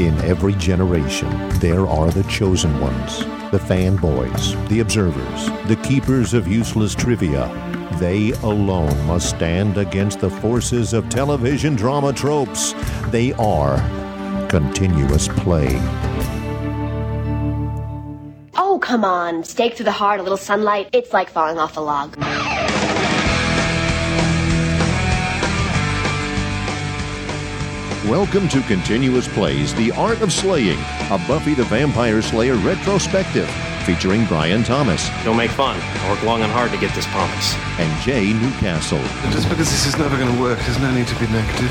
In every generation, there are the chosen ones, the fanboys, the observers, the keepers of useless trivia. They alone must stand against the forces of television drama tropes. They are continuous play. Oh, come on. Stake through the heart, a little sunlight. It's like falling off a log. Welcome to Continuous Plays The Art of Slaying, a Buffy the Vampire Slayer retrospective featuring Brian Thomas Don't make fun. I work long and hard to get this promise. and Jay Newcastle. Just because this is never going to work, there's no need to be negative.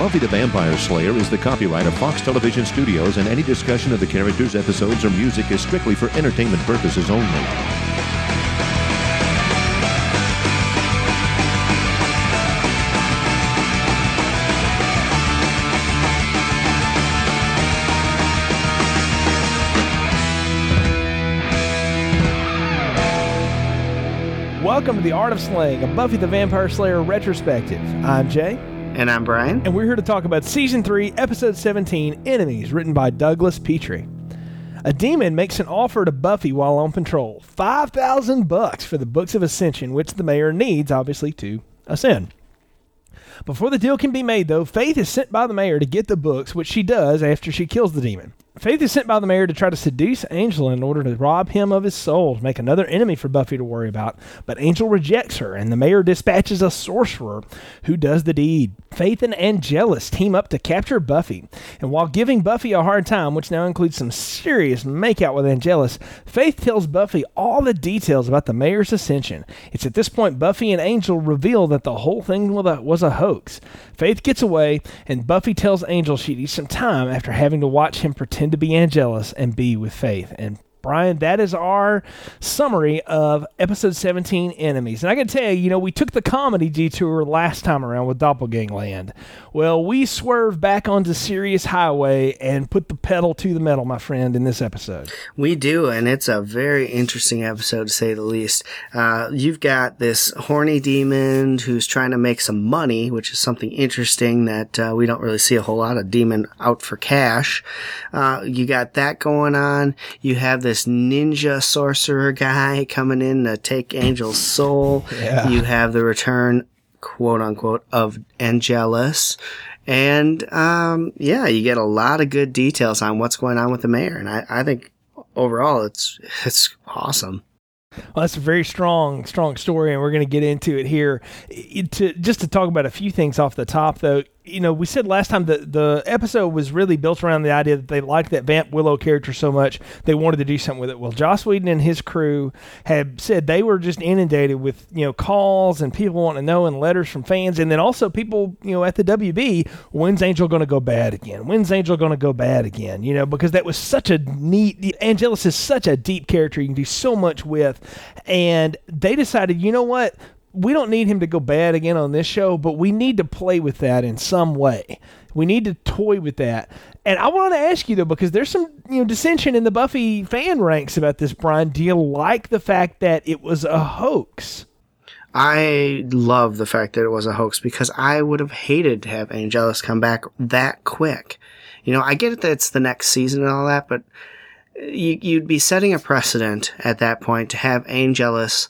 Buffy the Vampire Slayer is the copyright of Fox Television Studios, and any discussion of the characters, episodes, or music is strictly for entertainment purposes only. Welcome to the Art of Slaying, a Buffy the Vampire Slayer retrospective. I'm Jay, And I'm Brian. and we're here to talk about Season 3, Episode 17, Enemies, written by Douglas Petrie. A demon makes an offer to Buffy while on patrol. 5,000 bucks for the Books of Ascension, which the mayor needs, obviously, to ascend. Before the deal can be made, though, Faith is sent by the mayor to get the books, which she does after she kills the demon. Faith is sent by the mayor to try to seduce Angel in order to rob him of his soul, to make another enemy for Buffy to worry about. But Angel rejects her, and the mayor dispatches a sorcerer who does the deed. Faith and Angelus team up to capture Buffy, and while giving Buffy a hard time, which now includes some serious makeout with Angelus, Faith tells Buffy all the details about the mayor's ascension. It's at this point Buffy and Angel reveal that the whole thing was a, hoax. Faith gets away, and Buffy tells Angel she needs some time after having to watch him pretend to be Angelus and be with Faith. And Brian, that is our summary of episode 17 Enemies. And I can tell you, you know, we took the comedy detour last time around with Doppelgangland. Well, we swerved back onto Serious Highway and put the pedal to the metal, my friend, in this episode. We do, and it's a very interesting episode to say the least. Uh, you've got this horny demon who's trying to make some money, which is something interesting that uh, we don't really see a whole lot of demon out for cash. Uh, you got that going on. You have this ninja sorcerer guy coming in to take Angel's soul. Yeah. You have the return, quote unquote, of Angelus. And um, yeah, you get a lot of good details on what's going on with the mayor, and I, I think overall it's it's awesome. Well, that's a very strong, strong story, and we're going to get into it here. It- to just to talk about a few things off the top, though, you know, we said last time that the episode was really built around the idea that they liked that Vamp Willow character so much they wanted to do something with it. Well, Joss Whedon and his crew had said they were just inundated with you know calls and people wanting to know and letters from fans, and then also people you know at the WB, when's Angel going to go bad again? When's Angel going to go bad again? You know, because that was such a neat. Angelus is such a deep character you can do so much with, and they decided, you know what? We don't need him to go bad again on this show, but we need to play with that in some way. We need to toy with that. And I want to ask you though, because there's some you know dissension in the Buffy fan ranks about this. Brian, do you like the fact that it was a hoax? I love the fact that it was a hoax because I would have hated to have Angelus come back that quick. You know, I get it that it's the next season and all that, but uh, you, you'd be setting a precedent at that point to have Angelus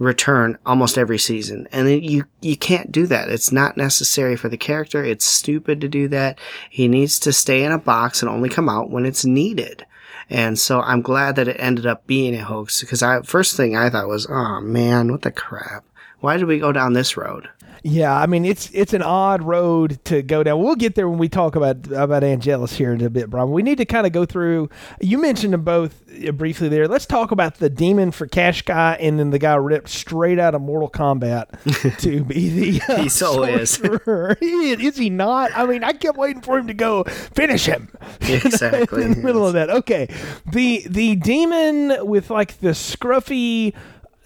return almost every season. And you, you can't do that. It's not necessary for the character. It's stupid to do that. He needs to stay in a box and only come out when it's needed. And so I'm glad that it ended up being a hoax because I, first thing I thought was, oh man, what the crap? Why did we go down this road? Yeah, I mean it's it's an odd road to go down. We'll get there when we talk about about Angelus here in a bit, Brian. We need to kind of go through. You mentioned them both uh, briefly there. Let's talk about the demon for Cash Guy, and then the guy ripped straight out of Mortal Kombat to be the. Uh, He so is. He- is he not? I mean, I kept waiting for him to go finish him. Exactly. in the middle of that. Okay, the the demon with like the scruffy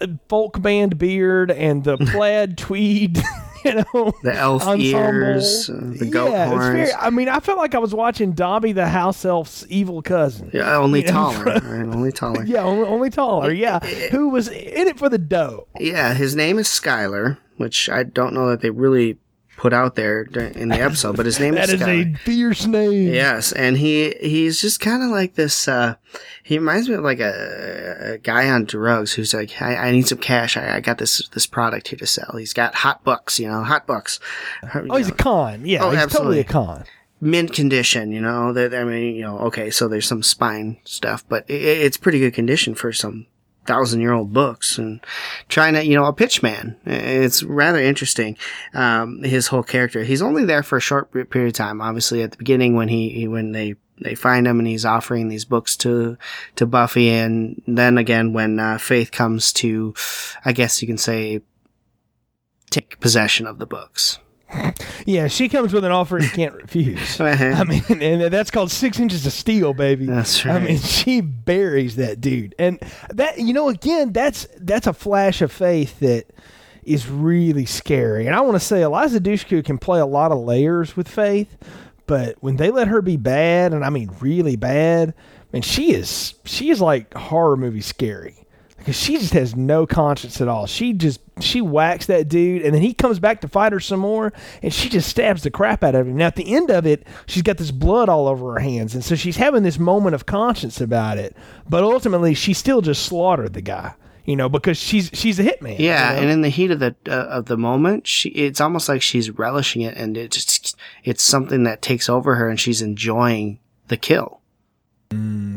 uh, folk band beard and the plaid tweed. You know, The elf ensemble. ears, uh, the goat yeah, horns. very, I mean, I felt like I was watching Dobby the house elf's evil cousin. Yeah, only taller. right? Only taller. Yeah, only, only taller. Yeah, who was in it for the dough? Yeah, his name is Skyler, which I don't know that they really put out there in the episode, but his name That is is a fierce name. Yes, and he he's just kind of like this. Uh, he reminds me of like a, a guy on drugs who's like, I, I need some cash. I, I got this this product here to sell. He's got hot bucks, you know, hot bucks. Oh, he's a con. Yeah, Oh, he's absolutely. totally a con. mint condition. You know, that I mean, you know, okay, so there's some spine stuff, but i it's pretty good condition for some thousand year old books and trying to, you know, a pitchman. It's rather interesting. Um, his whole character. He's only there for a short period of time. Obviously, at the beginning when he, he when they they find him and he's offering these books to to Buffy, and then again when uh, Faith comes to, I guess you can say, take possession of the books. Yeah, she comes with an offer you can't refuse. Uh-huh. I mean, and that's called six inches of steel, baby. That's right. I mean, she buries that dude, and that you know, again, that's that's a flash of faith that is really scary. And I want to say Eliza Dushku can play a lot of layers with faith, but when they let her be bad, and I mean really bad, and she is she is like horror movie scary because she just has no conscience at all. She just she whacks that dude, and then he comes back to fight her some more, and she just stabs the crap out of him. Now at the end of it, she's got this blood all over her hands, and so she's having this moment of conscience about it. But ultimately, she still just slaughtered the guy, you know, because she's she's a hitman. Yeah, you know? and in the heat of the uh, of the moment, she it's almost like she's relishing it, and it just it's something that takes over her, and she's enjoying the kill.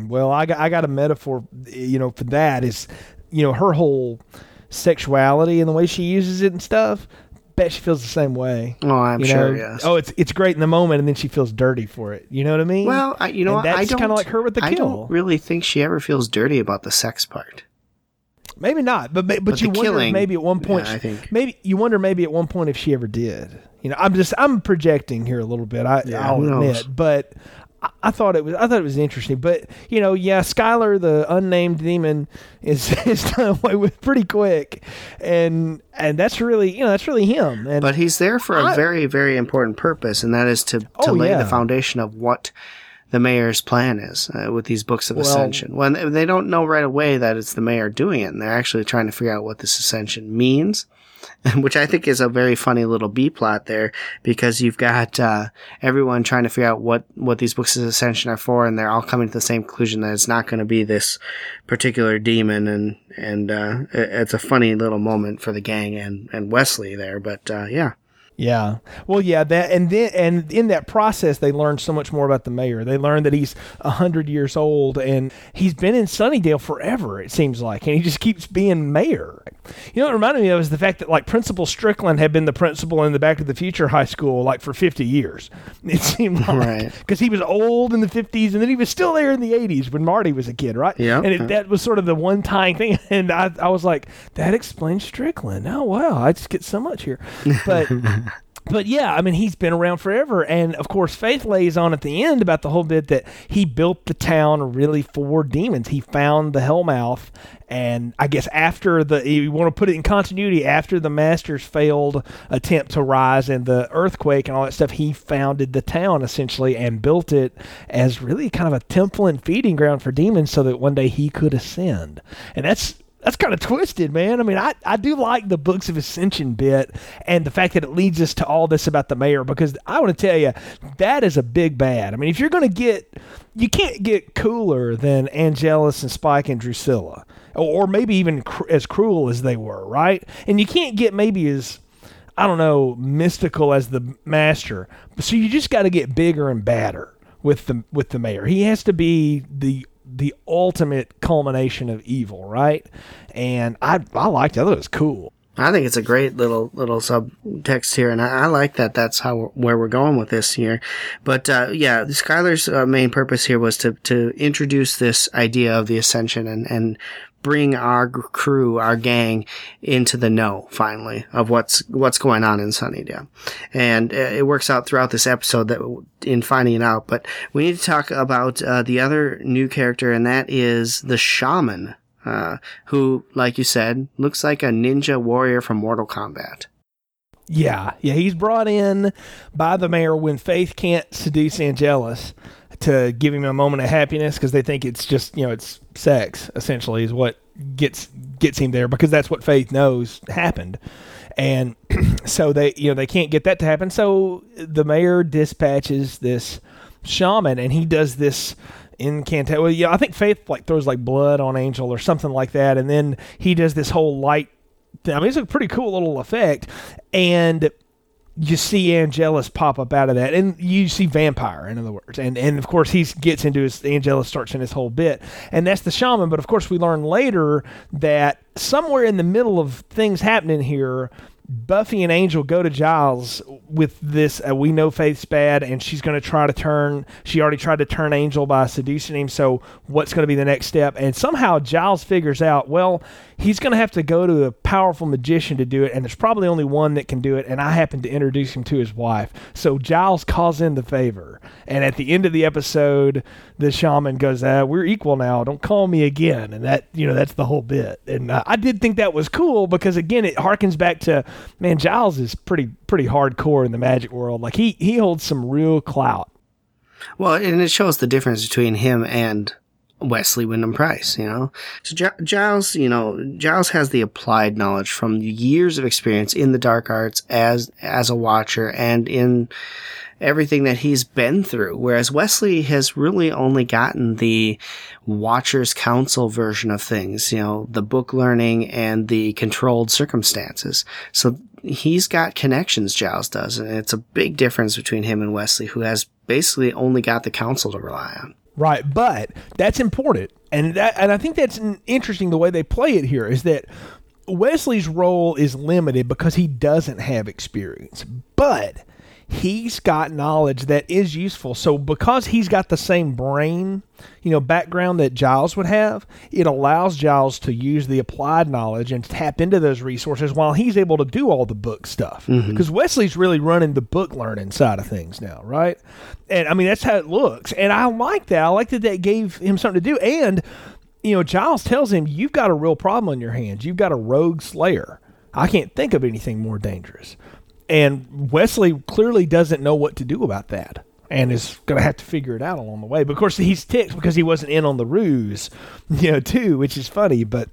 Well, I got I got a metaphor, you know, for that is, you know, her whole sexuality and the way she uses it and stuff. Bet she feels the same way. Oh, I'm you sure. Yes. Oh, it's it's great in the moment, and then she feels dirty for it. You know what I mean? well, I, you know, And? I that's don't kinda like her with the kill. I don't really think she ever feels dirty about the sex part. maybe not, but but, But you wonder killing, maybe at one point, yeah, I think. maybe you wonder maybe at one point if she ever did. You know, I'm just I'm projecting here a little bit. I Yeah, I'll admit, but. I- I thought it was. I thought it was interesting, but you know, yeah, Skyler, the unnamed demon, is is done away with pretty quick, and and that's really, you know, that's really him. And But he's there for a I- very, very important purpose, and that is to, to Oh, lay yeah. the foundation of what the mayor's plan is uh, with these books of Well- ascension. When they don't know right away that it's the mayor doing it, and they're actually trying to figure out what this ascension means, which I think is a very funny little B plot there because you've got uh, everyone trying to figure out what what these books of ascension are for, and they're all coming to the same conclusion that it's not going to be this particular demon, and and uh, it- it's a funny little moment for the gang and and Wesley there, but uh, yeah. Yeah. Well, yeah. That and then and in that process, they learned so much more about the mayor. They learned that he's a hundred years old and he's been in Sunnydale forever. It seems like, and he just keeps being mayor. You know, what it reminded me of is the fact that like Principal Strickland had been the principal in the Back to the Future High School like for fifty years. It seemed like Right. because he was old in the fifties and then he was still there in the eighties when Marty was a kid, right? Yeah. And it, that was sort of the one time thing, and I I was like, that explains Strickland. Oh wow, I just get so much here, but. But yeah, I mean, he's been around forever. And of course, Faith lays on at the end about the whole bit that he built the town really for demons. He found the Hellmouth. And I guess after the, you want to put it in continuity, after the Master's failed attempt to rise and the earthquake and all that stuff, he founded the town essentially and built it as really kind of a temple and feeding ground for demons so that one day he could ascend. And that's that's kind of twisted, man. I mean, I, I do like the Books of Ascension bit and the fact that it leads us to all this about the mayor because I want to tell you, that is a big bad. I mean, if you're going to get, you can't get cooler than Angelus and Spike and Drusilla, or, or maybe even cr- as cruel as they were, right? And you can't get maybe as, I don't know, mystical as the master. So you just got to get bigger and badder with the with the mayor. He has to be the the ultimate culmination of evil, right? And I I liked it. I thought it was cool. I think it's a great little little subtext here, and I, I like that. That's how where we're going with this here. But uh, yeah, Skyler's uh, main purpose here was to to introduce this idea of the ascension and and bring our crew, our gang, into the know finally of what's what's going on in Sunnydale, and uh, it works out throughout this episode that in finding it out. But we need to talk about uh, the other new character, and that is the shaman uh, who, like you said, looks like a ninja warrior from Mortal Kombat. Yeah, yeah, he's brought in by the mayor when Faith can't seduce Angelus to give him a moment of happiness because they think it's just you know it's sex essentially is what gets gets him there because that's what Faith knows happened. and so they you know they can't get that to happen. So the mayor dispatches this shaman, and he does this incantation. Well, yeah, I think Faith like throws like blood on Angel or something like that, and then he does this whole light. Thing. I mean, it's a pretty cool little effect, and you see Angelus pop up out of that, and you see vampire, in other words, and and of course he gets into his Angelus starts in his whole bit, and that's the shaman. But of course we learn later that somewhere in the middle of things happening here, Buffy and Angel go to Giles with this. Uh, we know Faith's bad, and she's going to try to turn. She already tried to turn Angel by seducing him. So, what's going to be the next step? And somehow Giles figures out, well, he's going to have to go to a powerful magician to do it, and there's probably only one that can do it. And I happen to introduce him to his wife. So Giles calls in the favor, and at the end of the episode, the shaman goes, uh, "We're equal now. Don't call me again." And that, you know, that's the whole bit. And uh, I did think that was cool because again, it harkens back to man, Giles is pretty pretty hardcore in the magic world. Like he he holds some real clout. Well, and it shows the difference between him and Wesley Wyndam-Pryce, you know. So G- Giles, you know, Giles has the applied knowledge from years of experience in the dark arts as as a watcher and in everything that he's been through. Whereas Wesley has really only gotten the Watcher's Council version of things, you know, the book learning and the controlled circumstances. So he's got connections, Giles does. And it's a big difference between him and Wesley, who has basically only got the council to rely on. Right, but that's important, and that, and I think that's interesting the way they play it here is that Wesley's role is limited because he doesn't have experience, but he's got knowledge that is useful. So because he's got the same brain, you know, background that Giles would have, it allows Giles to use the applied knowledge and tap into those resources while he's able to do all the book stuff. Because mm-hmm. Wesley's really running the book learning side of things now, right? And I mean that's how it looks. And I like that. I like that that gave him something to do. And you know, Giles tells him, "You've got a real problem on your hands. You've got a rogue slayer." I can't think of anything more dangerous. And Wesley clearly doesn't know what to do about that and is going to have to figure it out along the way. But of course, he's ticked because he wasn't in on the ruse, you know, too, which is funny. But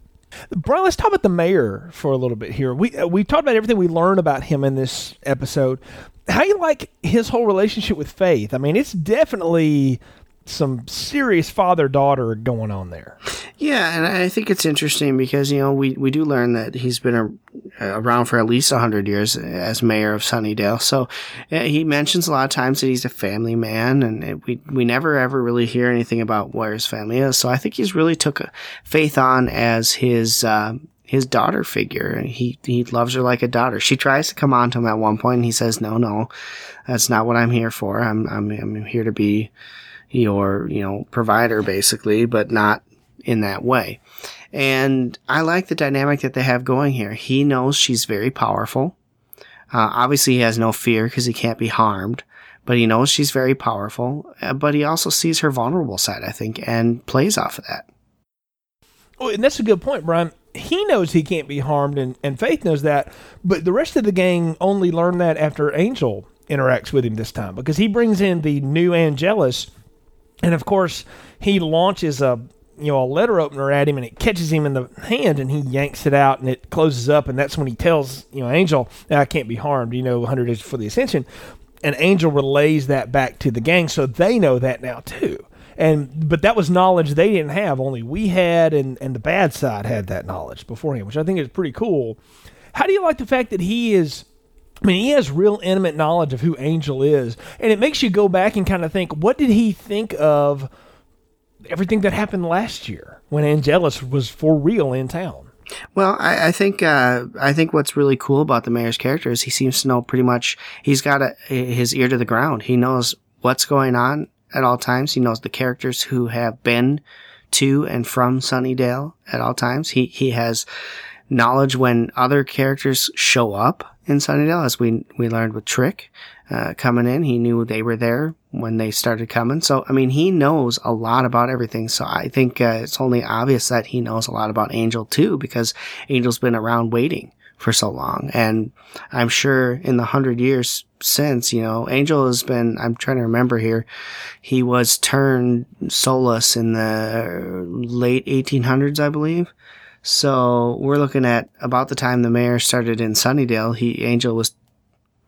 Brian, let's talk about the mayor for a little bit here. We uh, we talked about everything we learned about him in this episode. How you like his whole relationship with Faith? I mean, it's definitely some serious father daughter going on there. Yeah, and I think it's interesting because you know we, we do learn that he's been a, around for at least hundred years as mayor of Sunnydale. So he mentions a lot of times that he's a family man, and we we never ever really hear anything about where his family is. So I think he's really took Faith on as his. Uh, his daughter figure. He he loves her like a daughter. She tries to come on to him at one point, and he says, "No, no, that's not what I'm here for. I'm I'm I'm here to be your, you know, provider basically, but not in that way. And I like the dynamic that they have going here. He knows she's very powerful. Uh, obviously, he has no fear because he can't be harmed, but he knows she's very powerful. Uh, but he also sees her vulnerable side, I think, and plays off of that. Oh, and that's a good point, Brian. He knows he can't be harmed, and, and Faith knows that, but the rest of the gang only learn that after Angel interacts with him this time because he brings in the new Angelus and of course, he launches a you know a letter opener at him, and it catches him in the hand, and he yanks it out, and it closes up, and that's when he tells you know Angel, "I can't be harmed." You know, 100 days for the Ascension, and Angel relays that back to the gang, so they know that now too. And but that was knowledge they didn't have, only we had, and and the bad side had that knowledge beforehand, which I think is pretty cool. How do you like the fact that he is? I mean, he has real intimate knowledge of who Angel is, and it makes you go back and kind of think, what did he think of everything that happened last year when Angelus was for real in town? Well, I, I think uh, I think what's really cool about the mayor's character is he seems to know pretty much. He's got a, his ear to the ground. He knows what's going on at all times. He knows the characters who have been to and from Sunnydale at all times. He he has knowledge when other characters show up in Sunnydale, as we we learned with Trick uh, coming in. He knew they were there when they started coming. So I mean, he knows a lot about everything. So I think uh, it's only obvious that he knows a lot about Angel too, because Angel's been around waiting for so long, and I'm sure in the hundred years since, you know, Angel has been. I'm trying to remember here. He was turned soulless in the late 1800s, I believe. So we're looking at about the time the mayor started in Sunnydale, he Angel was,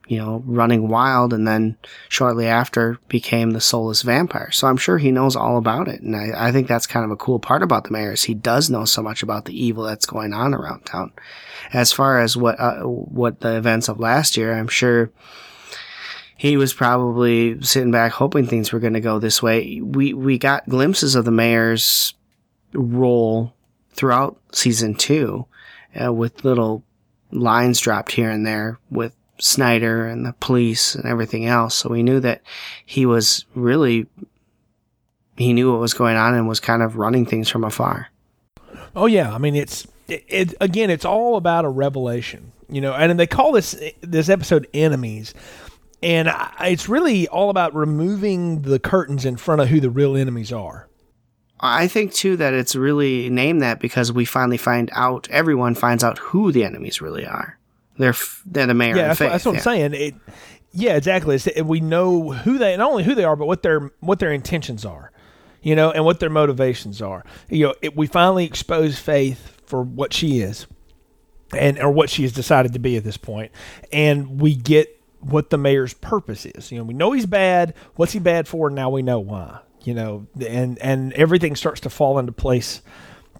you know, running wild and then shortly after became the soulless vampire. So I'm sure he knows all about it. And I, I think that's kind of a cool part about the mayor is he does know so much about the evil that's going on around town. As far as what, uh, what the events of last year, I'm sure he was probably sitting back hoping things were going to go this way. We, we got glimpses of the mayor's role throughout season two, uh, with little lines dropped here and there with Snyder and the police and everything else. So we knew that he was really, he knew what was going on and was kind of running things from afar. Oh yeah, I mean it's it, it again. It's all about a revelation, you know. And they call this this episode "Enemies," and I, it's really all about removing the curtains in front of who the real enemies are. I think too that it's really named that because we finally find out, everyone finds out who the enemies really are. They're f- they're the mayor. Yeah, that's, that's what yeah. I'm saying. It, yeah, exactly. It's, we know who they not only who they are, but what their what their intentions are, you know, and what their motivations are. You know, it, we finally expose Faith for what she is, and or what she has decided to be at this point, and we get what the mayor's purpose is. You know, we know he's bad. What's he bad for? Now we know why. You know, and and everything starts to fall into place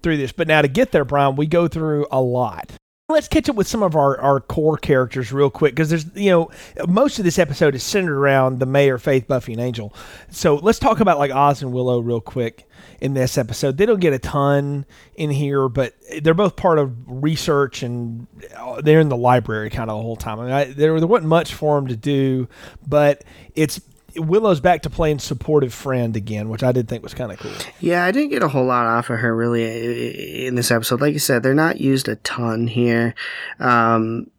through this. But now to get there, Brian, we go through a lot. Let's catch up with some of our, our core characters real quick because there's you know most of this episode is centered around the mayor, Faith, Buffy, and Angel. So let's talk about like Oz and Willow real quick in this episode. They don't get a ton in here, but they're both part of research and uh, they're in the library kind of the whole time. I mean, I, there, there wasn't much for them to do, but it's Willow's back to playing supportive friend again, which I did think was kind of cool. Yeah, I didn't get a whole lot off of her really in this episode. Like you said, they're not used a ton here. Um,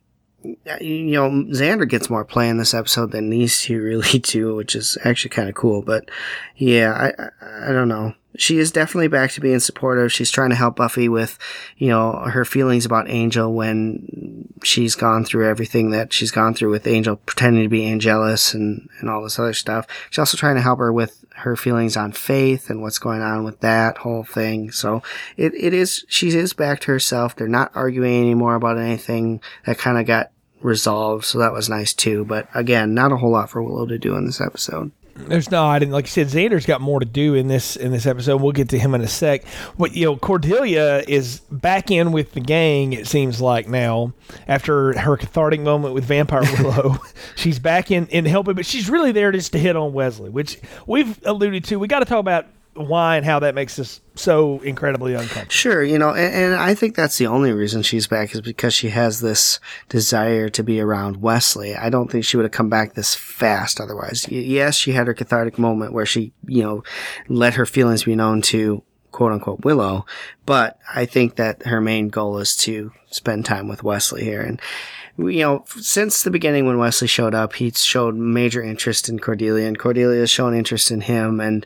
you know, Xander gets more play in this episode than these two really do, which is actually kind of cool. But yeah, I, I, I don't know. She is definitely back to being supportive. She's trying to help Buffy with, you know, her feelings about Angel when she's gone through everything that she's gone through with Angel pretending to be Angelus and, and all this other stuff. She's also trying to help her with her feelings on faith and what's going on with that whole thing. So it, it is, she is back to herself. They're not arguing anymore about anything that kind of got resolved. So that was nice too. But again, not a whole lot for Willow to do in this episode. There's not, and like you said, Xander's got more to do in this in this episode. We'll get to him in a sec. But you know, Cordelia is back in with the gang. It seems like now after her cathartic moment with Vampire Willow, she's back in in helping. But she's really there just to hit on Wesley, which we've alluded to. We got to talk about why and how that makes us so incredibly uncomfortable. Sure, you know, and, and, I think that's the only reason she's back is because she has this desire to be around Wesley. I don't think she would have come back this fast otherwise. Y- yes, she had her cathartic moment where she, you know, let her feelings be known to quote unquote Willow, but I think that her main goal is to spend time with Wesley here. And, you know, since the beginning when Wesley showed up, he showed major interest in Cordelia, and Cordelia has shown interest in him. And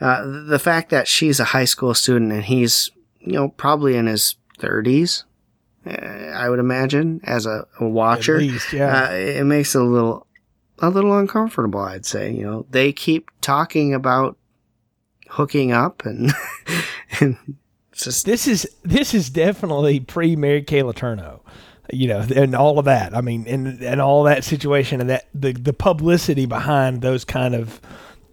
uh, the fact that she's a high school student and he's, you know, probably in his 30s, uh, I would imagine, as a, a watcher, least, yeah. uh, it makes it a little, a little uncomfortable. I'd say, you know, they keep talking about hooking up and, and just This is this is definitely pre Mary Kay Letourneau, you know, and all of that. I mean, and and all that situation and that the the publicity behind those kind of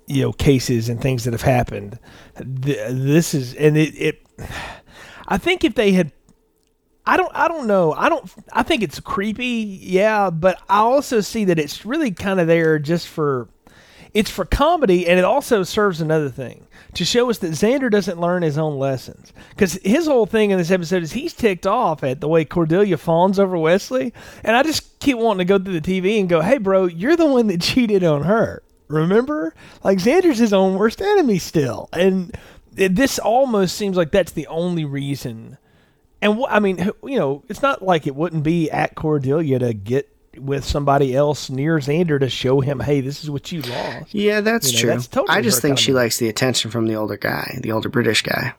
you know cases and things that have happened. Th- This is and it, it. I think if they had. I don't. I don't know. I don't. I think it's creepy, yeah. But I also see that it's really kind of there just for it's for comedy and it also serves another thing to show us that Xander doesn't learn his own lessons. Because his whole thing in this episode is he's ticked off at the way Cordelia fawns over Wesley. And I just keep wanting to go through the TV and go, hey, bro, you're the one that cheated on her. Remember? Like, Xander's his own worst enemy still. And this almost seems like that's the only reason. And wh- I mean, you know, it's not like it wouldn't be at Cordelia to get with somebody else near Xander to show him, hey, this is what you lost. Yeah, that's You know, true. that's totally I just think she likes the attention from the older guy, the older British guy.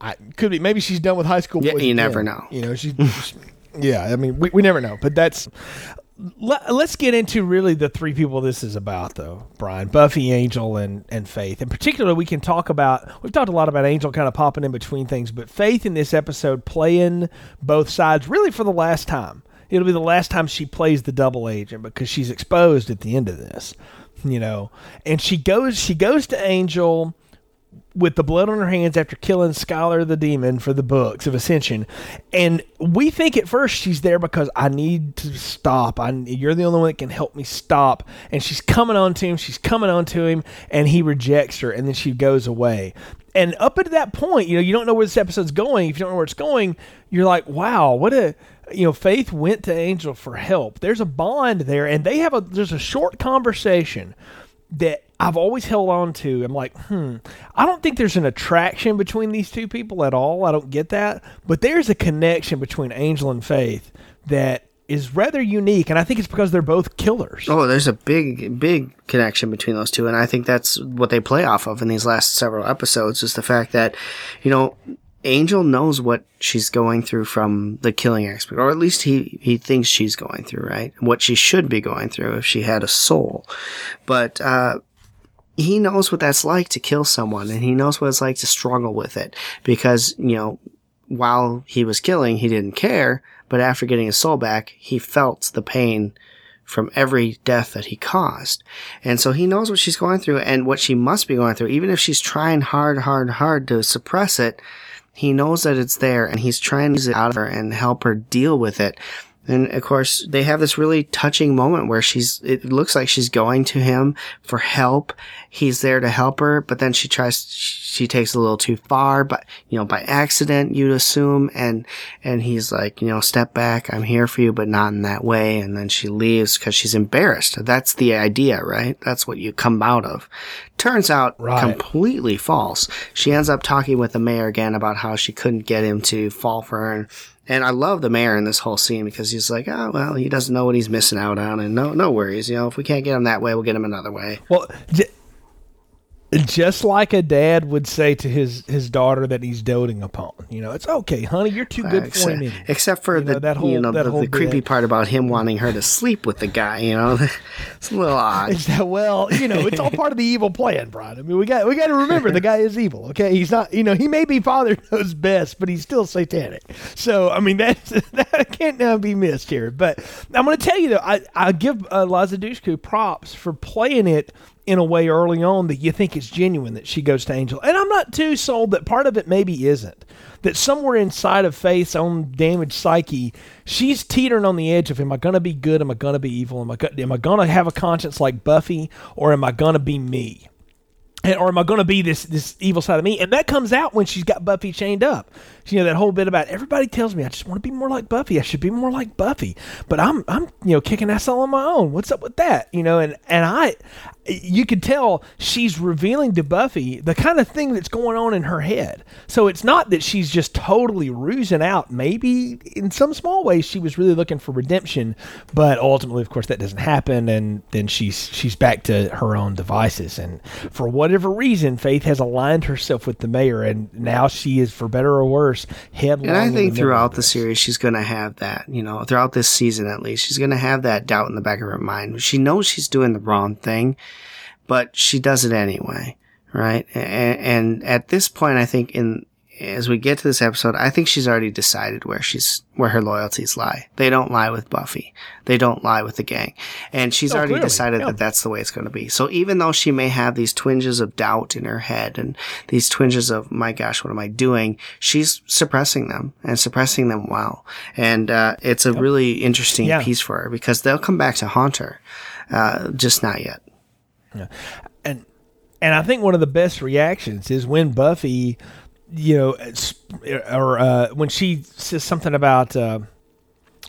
I could be maybe she's done with high school. Yeah, you again. never know. You know, she. yeah, I mean, we, we never know, but that's. let, us get into really the three people this is about, though, Brian Buffy, Angel, and, and Faith. In particular, we can talk about, we've talked a lot about Angel kind of popping in between things, but Faith in this episode playing both sides really for the last time. It'll be the last time she plays the double agent because she's exposed at the end of this, you know. And she goes, she goes to Angel with the blood on her hands after killing Skyler the demon for the books of Ascension. And we think at first she's there because I need to stop. I, you're the only one that can help me stop. And she's coming on to him. She's coming on to him, and he rejects her, and then she goes away. And up until that point, you know, you don't know where this episode's going. If you don't know where it's going, you're like, wow, what a you know, Faith went to Angel for help. There's a bond there, and they have a there's a short conversation that I've always held on to. I'm like, hmm, I don't think there's an attraction between these two people at all. I don't get that. But there's a connection between Angel and Faith that is rather unique. And I think it's because they're both killers. Oh, there's a big, big connection between those two. And I think that's what they play off of in these last several episodes is the fact that, you know, Angel knows what she's going through from the killing aspect, or at least he, he thinks she's going through, right? What she should be going through if she had a soul. But, uh, he knows what that's like to kill someone and he knows what it's like to struggle with it because, you know, while he was killing, he didn't care, but after getting his soul back, he felt the pain from every death that he caused. And so he knows what she's going through and what she must be going through, even if she's trying hard, hard, hard to suppress it he knows that it's there and he's trying to use it out of her and help her deal with it. And of course, they have this really touching moment where she's, it looks like she's going to him for help. He's there to help her, but then she tries, takes a little too far, but, you know, by accident, you'd assume. And, and he's like, you know, step back. I'm here for you, but not in that way. And then she leaves because she's embarrassed. That's the idea, right? That's what you come out of. Turns out right. completely false. She ends up talking with the mayor again about how she couldn't get him to fall for her. And, and I love the mayor in this whole scene because he's like, oh well, he doesn't know what he's missing out on, and no, no worries. You know, if we can't get him that way, we'll get him another way. Well, just like a dad would say to his his daughter that he's doting upon. You know, it's okay, honey, you're too good except, for me. Except for you the know, that whole, you know, the, the creepy part about him wanting her to sleep with the guy. You know, it's a little odd. It's that, well, you know, it's all part of the evil plan, Brian. I mean, we got we got to remember the guy is evil. Okay, he's not. You know, he may be father knows best, but he's still satanic. So I mean, that's that can't now be missed here. But I'm going to tell you though, I I give uh, Liza Dushku props for playing it in a way early on that you think it's genuine that she goes to Angel. And I'm not too sold that part of it maybe isn't. That somewhere inside of Faith's own damaged psyche, she's teetering on the edge of am I going to be good? Am I going to be evil? Am I, am I going to have a conscience like Buffy? Or am I going to be me? And, or am I going to be this this evil side of me? And that comes out when she's got Buffy chained up. You know that whole bit about everybody tells me I just want to be more like Buffy. I should be more like Buffy, but I'm I'm you know kicking ass all on my own. What's up with that? You know, and and I, you could tell she's revealing to Buffy the kind of thing that's going on in her head. So it's not that she's just totally rusing out. Maybe in some small ways she was really looking for redemption, but ultimately, of course, that doesn't happen, and then she's she's back to her own devices. And for whatever reason, Faith has aligned herself with the mayor, and now she is, for better or worse, headlong. And I think throughout the series, she's going to have that. You know, throughout this season at least, she's going to have that doubt in the back of her mind. She knows she's doing the wrong thing but she does it anyway, right? And, and at this point, I think in as we get to this episode, I think she's already decided where she's where her loyalties lie. They don't lie with Buffy. They don't lie with the gang, and she's oh, already clearly. decided yeah. that that's the way it's going to be. So even though she may have these twinges of doubt in her head and these twinges of my gosh, what am I doing? She's suppressing them and suppressing them well, and uh, it's a yep. really interesting yeah. piece for her because they'll come back to haunt her, uh, just not yet. Yeah. And and I think one of the best reactions is when Buffy, you know, or uh, when she says something about uh,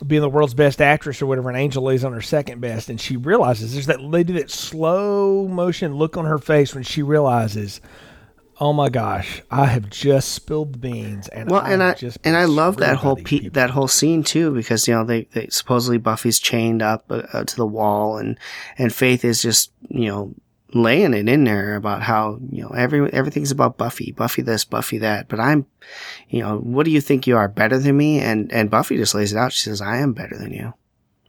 being the world's best actress or whatever, and Angel lays on her second best, and she realizes there's that lady that slow motion look on her face when she realizes. Oh my gosh! I have just spilled the beans, and well, I and I just and I love that whole pe- that whole scene too because you know they, they supposedly Buffy's chained up uh, uh, to the wall, and and Faith is just you know laying it in there about how you know every everything's about Buffy, Buffy this, Buffy that. But I'm, you know, what do you think you are better than me? And and Buffy just lays it out. She says, "I am better than you.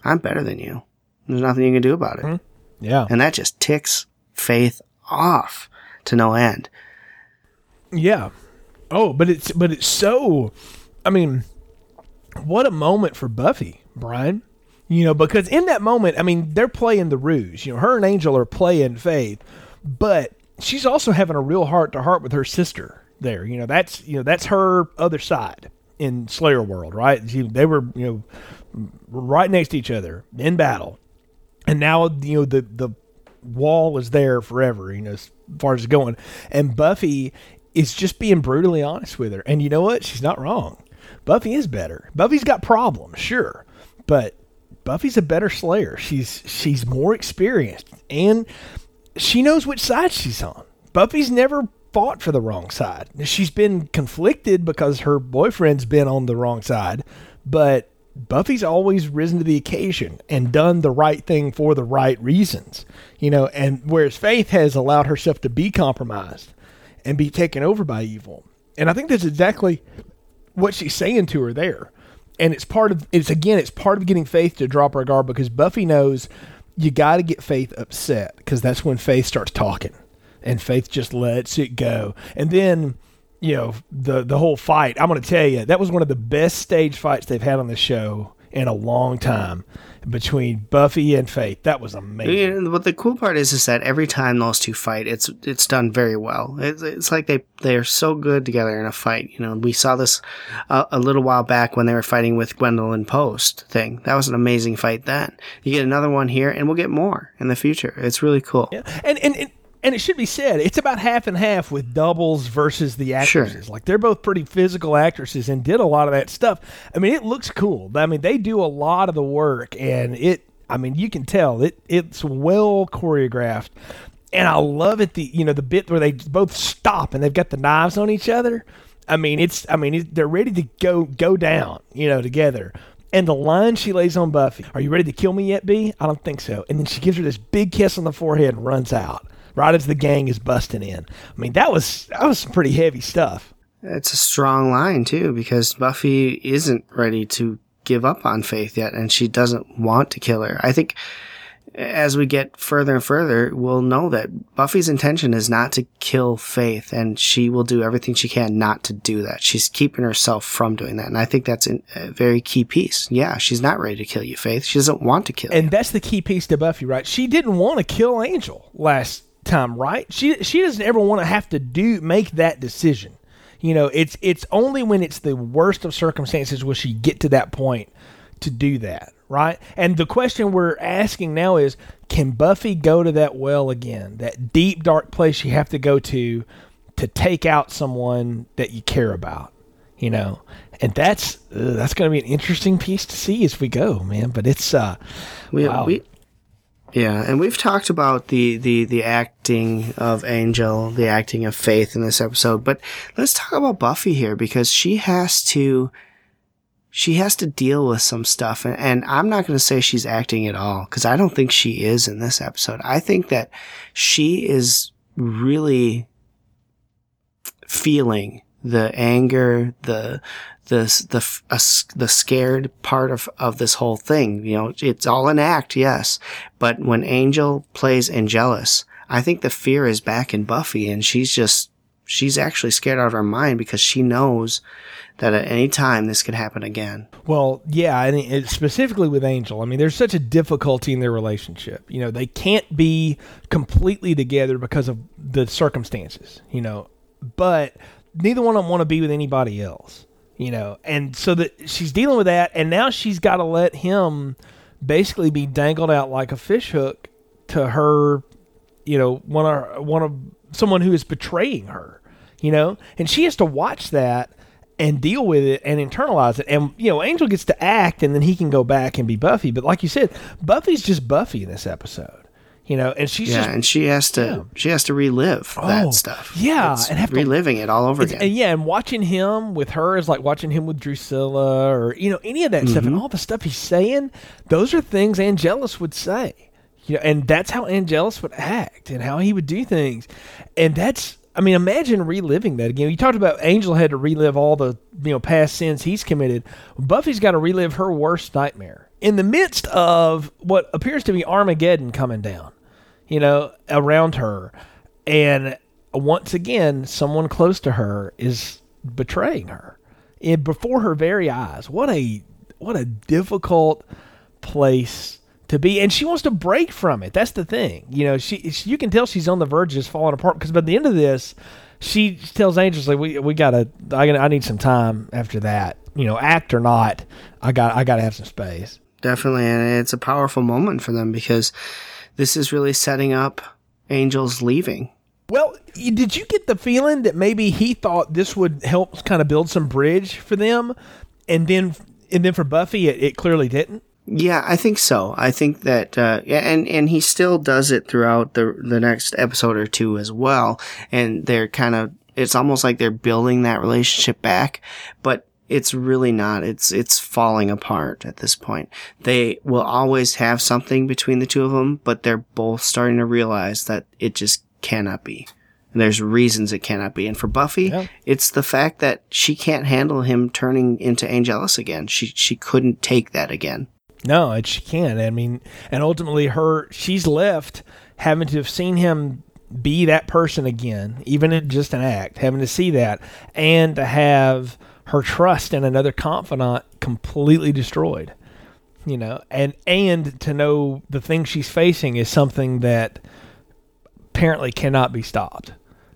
I'm better than you. There's nothing you can do about it. Yeah. And that just ticks Faith off to no end. Yeah. Oh, but it's but it's so I mean, what a moment for Buffy, Brian. You know, because in that moment, I mean, they're playing the ruse. You know, her and Angel are playing Faith, but she's also having a real heart to heart with her sister there. You know, that's you know, that's her other side in Slayer World, right? She, they were, you know, right next to each other in battle. And now, you know, the the wall is there forever, you know, as far as it's going. And Buffy is just being brutally honest with her. And you know what? She's not wrong. Buffy is better. Buffy's got problems, sure, but Buffy's a better Slayer. She's she's more experienced and she knows which side she's on. Buffy's never fought for the wrong side. She's been conflicted because her boyfriend's been on the wrong side, but Buffy's always risen to the occasion and done the right thing for the right reasons. You know, and whereas Faith has allowed herself to be compromised and be taken over by evil. And I think that's exactly what she's saying to her there. And it's part of it's again it's part of getting Faith to drop her guard because Buffy knows you got to get Faith upset because that's when Faith starts talking, and Faith just lets it go. And then you know the the whole fight. I'm going to tell you that was one of the best stage fights they've had on the show in a long time between Buffy and Faith. That was amazing. Yeah, but the cool part is, is that every time those two fight, it's it's done very well. It's, it's like they they're so good together in a fight. You know, we saw this uh, a little while back when they were fighting with Gwendolyn Post thing. That was an amazing fight. Then you get another one here, and we'll get more in the future. It's really cool. Yeah. And, and and and it should be said, it's about half and half with doubles versus the actresses. Like they're both pretty physical actresses and did a lot of that stuff. I mean, it looks cool. I mean, they do a lot of the work, and it. I mean, you can tell it. It's well choreographed, and I love it. The you know the bit where they both stop and they've got the knives on each other. I mean, it's. I mean, it, they're ready to go go down. You know, together. And the line she lays on Buffy, "Are you ready to kill me yet, B?" I don't think so. And then she gives her this big kiss on the forehead and runs out right as the gang is busting in. I mean, that was that was some pretty heavy stuff. It's a strong line too because Buffy isn't ready to give up on Faith yet, and she doesn't want to kill her. I think as we get further and further, we'll know that Buffy's intention is not to kill Faith, and she will do everything she can not to do that. She's keeping herself from doing that, and I think that's a very key piece. Yeah, she's not ready to kill you, Faith. She doesn't want to kill and you. that's the key piece to Buffy, right? She didn't want to kill Angel last time, right? She she doesn't ever want to have to do make that decision. You know, it's it's only when it's the worst of circumstances will she get to that point to do that, right? And the question we're asking now is can Buffy go to that well again? That deep dark place you have to go to to take out someone that you care about, you know? And that's uh, that's going to be an interesting piece to see as we go, man, but it's uh We, wow. we, yeah, and we've talked about the, the, the acting of Angel, the acting of Faith in this episode, but let's talk about Buffy here because she has to, she has to deal with some stuff, and, and I'm not going to say she's acting at all because I don't think she is in this episode. I think that she is really feeling the anger, the the the s- the scared part of of this whole thing. You know, it's all an act, yes, but when Angel plays Angelus, I think the fear is back in Buffy, and she's just she's actually scared out of her mind because she knows that at any time this could happen again. Well, yeah, and it, specifically with Angel, I mean, there's such a difficulty in their relationship. You know, they can't be completely together because of the circumstances. You know, but neither one of them want to be with anybody else. You know, and so that she's dealing with that, and now she's got to let him basically be dangled out like a fishhook to her. You know, one of one of someone who is betraying her. You know, and she has to watch that and deal with it and internalize it. And you know, Angel gets to act, and then he can go back and be Buffy. But like you said, Buffy's just Buffy in this episode. You know, and she's Yeah, just and she has to Yeah. she has to relive Oh, that stuff. yeah, It's and have to- reliving it all over again. and yeah, and watching him with her is like watching him with Drusilla or you know any of that stuff, Mm-hmm. and all the stuff he's saying. Those are things Angelus would say, you know, and that's how Angelus would act and how he would do things, and that's I mean, imagine reliving that again. You talked about Angel had to relive all the you know past sins he's committed. Buffy's got to relive her worst nightmare in the midst of what appears to be Armageddon coming down, you know, around her, and once again, someone close to her is betraying her, and before her very eyes. What a what a difficult place to be. And she wants to break from it. That's the thing. You know she, she you can tell she's on the verge of just falling apart because by the end of this she tells angels like we, we gotta I, I need some time after that. You know act or not i got i gotta have some space Definitely, and it's a powerful moment for them because this is really setting up Angel's leaving. well did you get the feeling that maybe he thought this would help kind of build some bridge for them and then and then for buffy it, it clearly didn't Yeah, I think so. I think that, uh, yeah, and and he still does it throughout the the next episode or two as well. And they're kind of, it's almost like they're building that relationship back, but it's really not. It's it's falling apart at this point. They will always have something between the two of them, but they're both starting to realize that it just cannot be. And there's reasons it cannot be. And for Buffy, Yeah. it's the fact that she can't handle him turning into Angelus again. She she couldn't take that again. No, and she can't. I mean, and ultimately, her she's left having to have seen him be that person again, even in just an act, having to see that, and to have her trust in another confidant completely destroyed. You know, and and to know the thing she's facing is something that apparently cannot be stopped.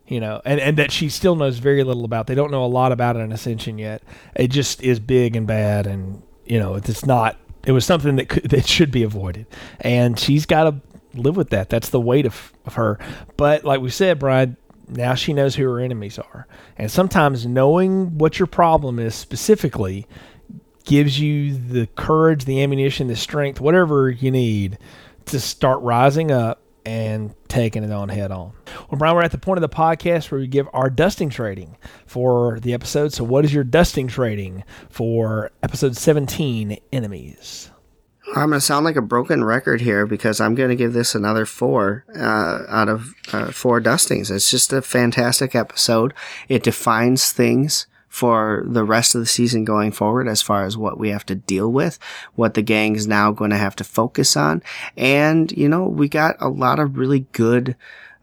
You know, and, and that she still knows very little about. They don't know a lot about in Ascension yet. It just is big and bad, and you know, it's not. It was something that could, that should be avoided, and she's got to live with that. That's the weight of, of her. But like we said, Brian, now she knows who her enemies are, and sometimes knowing what your problem is specifically gives you the courage, the ammunition, the strength, whatever you need to start rising up and taking it on head on. Well, Brian, we're at the point of the podcast where we give our dustings rating for the episode. So, what is your dustings rating for episode 17, Enemies? I'm going to sound like a broken record here because I'm going to give this another four uh, out of uh, four dustings. It's just a fantastic episode. It defines things for the rest of the season going forward as far as what we have to deal with, what the gang's now going to have to focus on. And, you know, we got a lot of really good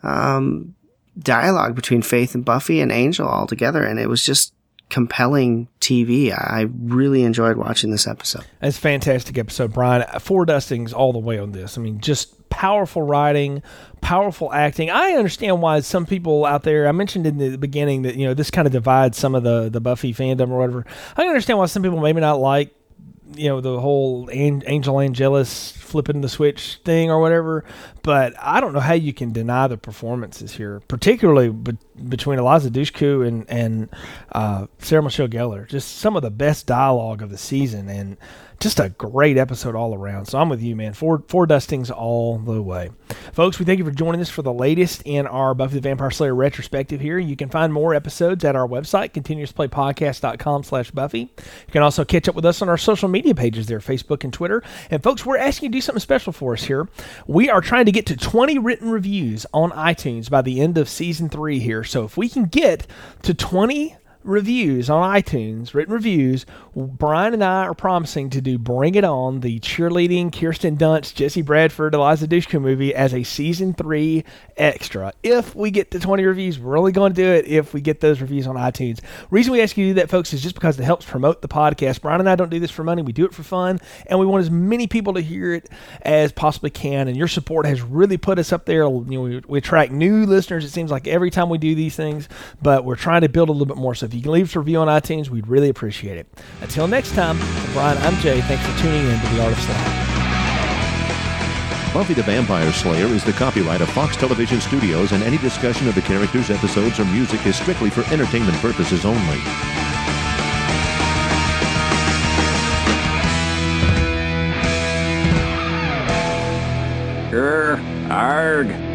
um, dialogue between Faith and Buffy and Angel all together. And it was just compelling TV. I really enjoyed watching this episode. It's a fantastic episode, Brian. Four dustings all the way on this. I mean, just powerful writing, powerful acting. I understand why some people out there. I mentioned in the beginning that you know this kind of divides some of the the Buffy fandom or whatever. I understand why some people maybe not like you know the whole Angel Angelus flipping the switch thing or whatever. But I don't know how you can deny the performances here, particularly be- between Eliza Dushku and and uh, Sarah Michelle Gellar. Just some of the best dialogue of the season and just a great episode all around. So I'm with you, man. Four four dustings all the way, folks. We thank you for joining us for the latest in our Buffy the Vampire Slayer retrospective. Here, you can find more episodes at our website, continuousplaypodcast.com/buffy. You can also catch up with us on our social media pages there, Facebook and Twitter. And folks, we're asking you to do something special for us here. We are trying to get to 20 written reviews on iTunes by the end of season three here. So if we can get to 20 reviews on iTunes, written reviews, Brian and I are promising to do Bring It On, the cheerleading Kirsten Dunst, Jesse Bradford, Eliza Dushku movie as a season three extra. If we get to 20 reviews, we're only going to do it if we get those reviews on iTunes. Reason we ask you to do that, folks, is just because it helps promote the podcast. Brian and I don't do this for money. We do it for fun, and we want as many people to hear it as possibly can. And your support has really put us up there. You know, we, we attract new listeners. It seems like every time we do these things, but we're trying to build a little bit more. So if you can leave us a review on iTunes, we'd really appreciate it. Until next time, for Brian, I'm Jay. Thanks for tuning in to The Art of Slaying. Buffy the Vampire Slayer is the copyright of Fox Television Studios, and any discussion of the characters, episodes, or music is strictly for entertainment purposes only. Grr, arg.